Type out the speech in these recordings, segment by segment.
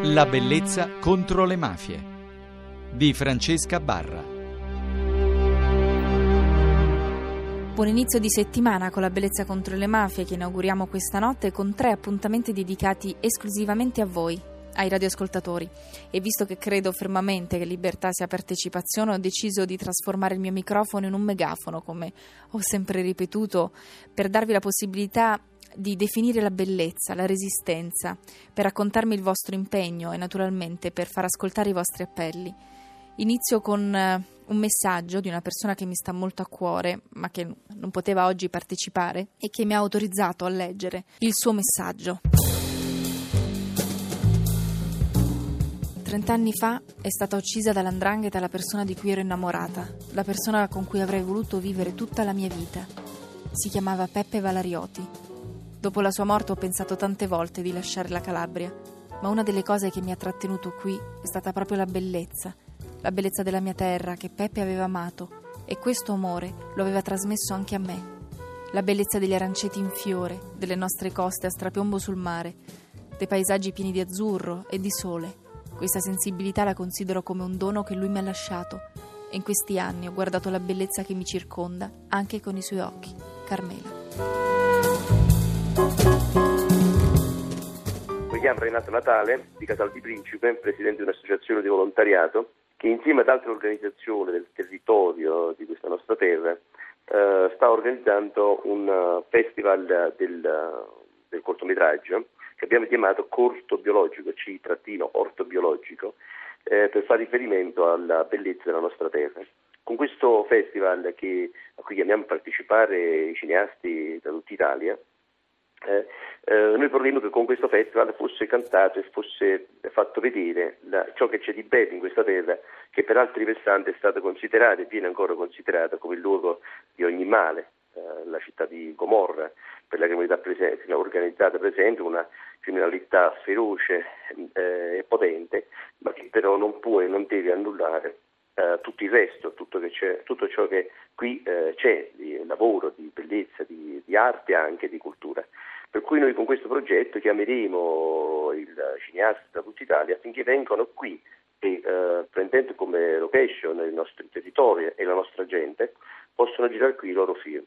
La bellezza contro le mafie di Francesca Barra. Buon inizio di settimana con la bellezza contro le mafie che inauguriamo questa notte con tre appuntamenti dedicati esclusivamente a voi, ai radioascoltatori. E visto che credo fermamente che libertà sia partecipazione, ho deciso di trasformare il mio microfono in un megafono, come ho sempre ripetuto, per darvi la possibilità di definire la bellezza, la resistenza, per raccontarmi il vostro impegno e naturalmente per far ascoltare i vostri appelli. Inizio con eh, un messaggio di una persona che mi sta molto a cuore, ma che non poteva oggi partecipare e che mi ha autorizzato a leggere il suo messaggio. Trent'anni fa è stata uccisa dall'andrangheta la persona di cui ero innamorata, la persona con cui avrei voluto vivere tutta la mia vita. Si chiamava Peppe Valarioti. Dopo la sua morte ho pensato tante volte di lasciare la Calabria, ma una delle cose che mi ha trattenuto qui è stata proprio la bellezza, la bellezza della mia terra che Peppe aveva amato e questo amore lo aveva trasmesso anche a me. La bellezza degli aranceti in fiore, delle nostre coste a strapiombo sul mare, dei paesaggi pieni di azzurro e di sole. Questa sensibilità la considero come un dono che lui mi ha lasciato e in questi anni ho guardato la bellezza che mi circonda anche con i suoi occhi. Carmela. Mi chiamo Renato Natale di Casal di Principe, presidente di un'associazione di volontariato che insieme ad altre organizzazioni del territorio di questa nostra terra eh, sta organizzando un uh, festival del, del cortometraggio che abbiamo chiamato Corto Biologico, C-orto biologico, eh, per fare riferimento alla bellezza della nostra terra. Con questo festival che, a cui chiamiamo a partecipare i cineasti da tutta Italia, eh, eh, noi vorremmo che con questo festival fosse cantato e fosse fatto vedere la, ciò che c'è di bello in questa terra, che per altri versanti è stata considerata e viene ancora considerata come il luogo di ogni male, eh, la città di Gomorra, per la criminalità presente, organizzata presente, una criminalità feroce eh, e potente, ma che però non può e non deve annullare Uh, tutto il resto, tutto, tutto, ciò che qui uh, c'è di lavoro, di bellezza, di, di arte e anche di cultura. Per cui noi con questo progetto chiameremo il cineasta da tutta Italia affinché vengano qui e eh, prendendo come location il nostro territorio e la nostra gente, possono girare qui i loro film.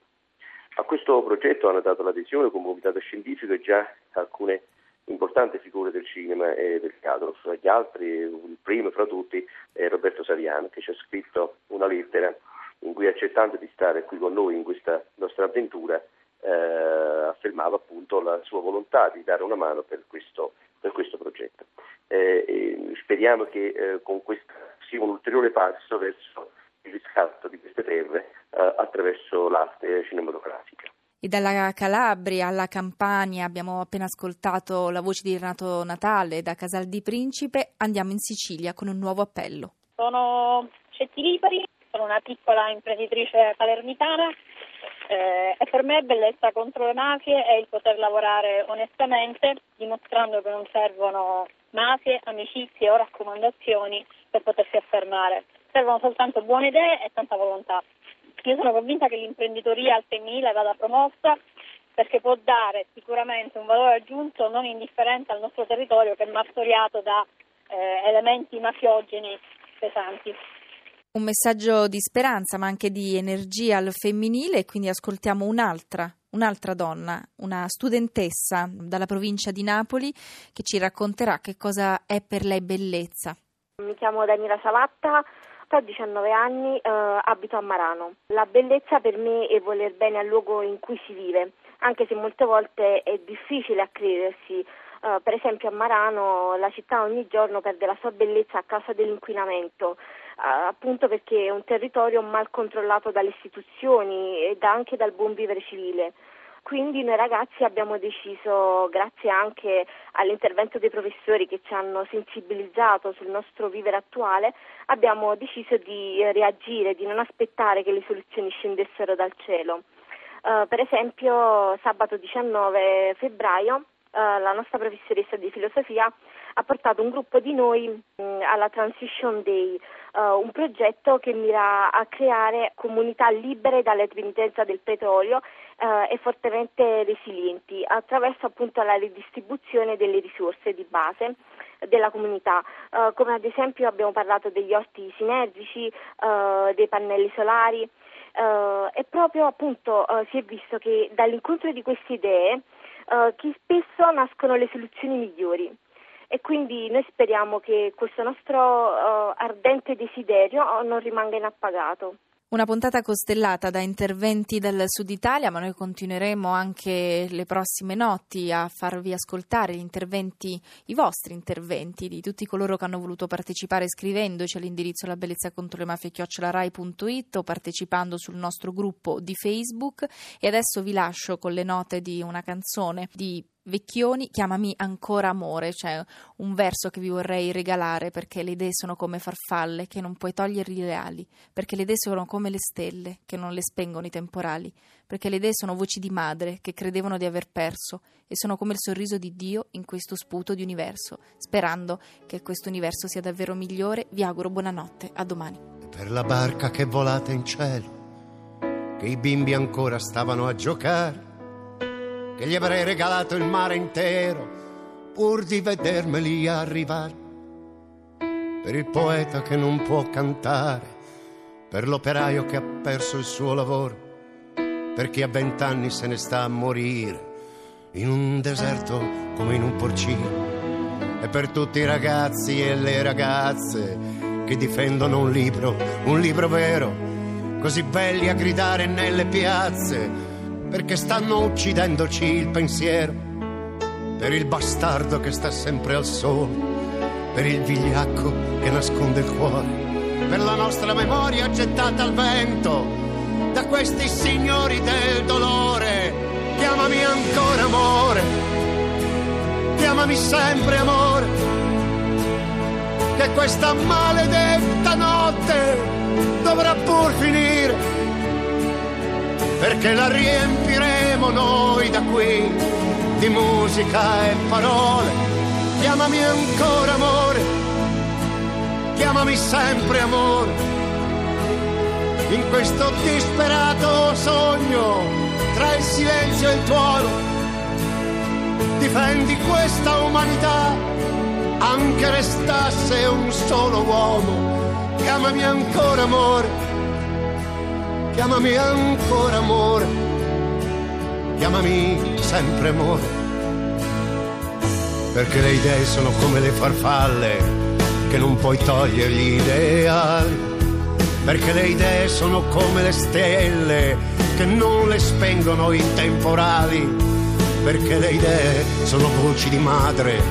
A questo progetto hanno dato l'adesione come comitato scientifico già alcune importanti figure del cinema e del teatro, fra gli altri, il primo fra tutti è Roberto Saviano che ci ha scritto una lettera in cui accettando di stare qui con noi in questa nostra avventura eh, affermava appunto la sua volontà di dare una mano per questo, per questo progetto. Eh, speriamo che eh, con questo sia un ulteriore passo verso il riscatto di queste terre eh, attraverso l'arte cinematografica. E dalla Calabria alla Campania abbiamo appena ascoltato la voce di Renato Natale da Casal di Principe. Andiamo in Sicilia con un nuovo appello. Sono Cetti Lipari, sono una piccola imprenditrice palermitana eh, e per me bellezza contro le mafie è il poter lavorare onestamente, dimostrando che non servono mafie, amicizie o raccomandazioni per potersi affermare. Servono soltanto buone idee e tanta volontà. Io sono convinta che l'imprenditoria al femminile vada promossa perché può dare sicuramente un valore aggiunto non indifferente al nostro territorio che è martoriato da eh, elementi mafiogeni pesanti. Un messaggio di speranza ma anche di energia al femminile, quindi ascoltiamo un'altra, un'altra donna, una studentessa dalla provincia di Napoli che ci racconterà che cosa è per lei bellezza. Mi chiamo Daniela Savatta, ho 19 anni, eh, abito a Marano. La bellezza per me è voler bene al luogo in cui si vive, anche se molte volte è difficile a credersi. Uh, per esempio a Marano la città ogni giorno perde la sua bellezza a causa dell'inquinamento appunto perché è un territorio mal controllato dalle istituzioni ed anche dal buon vivere civile. Quindi noi ragazzi abbiamo deciso, grazie anche all'intervento dei professori che ci hanno sensibilizzato sul nostro vivere attuale, abbiamo deciso di reagire, di non aspettare che le soluzioni scendessero dal cielo. Uh, per esempio sabato 19 febbraio uh, la nostra professoressa di filosofia ha portato un gruppo di noi mh, mm, alla Transition Day, uh, un progetto che mira a creare comunità libere dalla dipendenza del petrolio uh, e fortemente resilienti attraverso appunto la ridistribuzione delle risorse di base della comunità, uh, come ad esempio abbiamo parlato degli orti sinergici, dei pannelli solari e proprio appunto si è visto che dall'incontro di queste idee che spesso nascono le soluzioni migliori e quindi noi speriamo che questo nostro ardente desiderio non rimanga inappagato. Una puntata costellata da interventi del Sud Italia, ma noi continueremo anche le prossime notti a farvi ascoltare gli interventi, i vostri interventi di tutti coloro che hanno voluto partecipare scrivendoci all'indirizzo la bellezza contro le mafie chiocciolarai.it o partecipando sul nostro gruppo di Facebook. E adesso vi lascio con le note di una canzone di Vecchioni, chiamami ancora amore, cioè un verso che vi vorrei regalare perché le idee sono come farfalle che non puoi togliere i reali, perché le idee sono come le stelle che non le spengono i temporali, perché le idee sono voci di madre che credevano di aver perso e sono come il sorriso di Dio in questo sputo di universo. Sperando che questo universo sia davvero migliore, vi auguro buonanotte, a domani. Per la barca che volate in cielo, che i bimbi ancora stavano a giocare che gli avrei regalato il mare intero pur di vedermeli arrivare. Per il poeta che non può cantare, per l'operaio che ha perso il suo lavoro, per chi a vent'anni se ne sta a morire in un deserto come in un porcino, e per tutti i ragazzi e le ragazze che difendono un libro, un libro vero, così belli a gridare nelle piazze perché stanno uccidendoci il pensiero, per il bastardo che sta sempre al sole, per il vigliacco che nasconde il cuore, per la nostra memoria gettata al vento da questi signori del dolore. Chiamami ancora amore, chiamami sempre amore, che questa maledetta notte dovrà pur finire perché la riempiremo noi da qui di musica e parole. Chiamami ancora amore, chiamami sempre amore. In questo disperato sogno, tra il silenzio e il tuono, difendi questa umanità, anche restasse un solo uomo. Chiamami ancora amore chiamami ancora amore, chiamami sempre amore, perché le idee sono come le farfalle che non puoi togliere gli ideali, perché le idee sono come le stelle che non le spengono i temporali, perché le idee sono voci di madre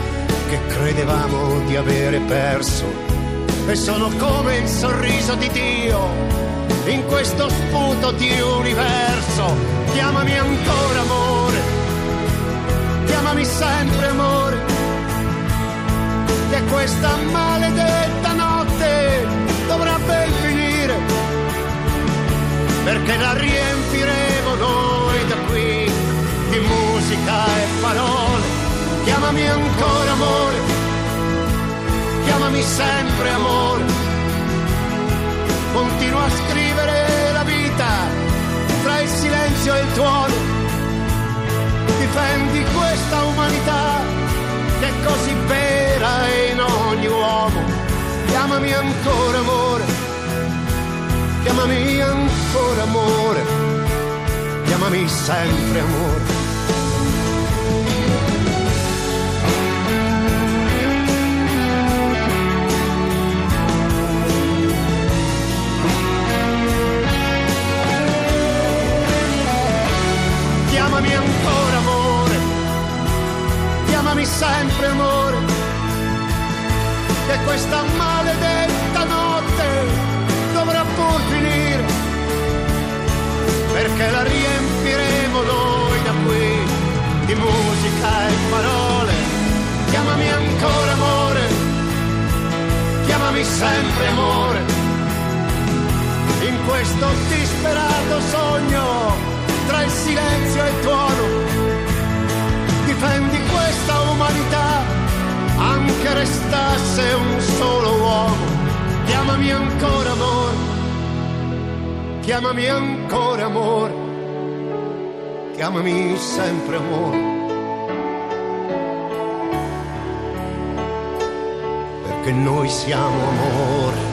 che credevamo di avere perso. E sono come il sorriso di Dio in questo sputo di universo. Chiamami ancora amore, chiamami sempre amore, che questa maledetta notte dovrà ben finire, perché la riempiremo noi da qui di musica e parole. Chiamami ancora amore, chiamami sempre amore continua a scrivere la vita tra il silenzio e il tuono. Difendi questa umanità che è così vera in ogni uomo. Chiamami ancora amore, chiamami ancora amore, chiamami sempre amore. Sempre amore, che questa maledetta notte dovrà pur finire, perché la riempiremo noi da qui di musica e parole. Chiamami ancora amore, chiamami sempre amore, in questo disperato sogno tra il silenzio e il tuono anche restasse un solo uomo. Chiamami ancora amore, chiamami ancora amore, chiamami sempre amore. che noi siamo amore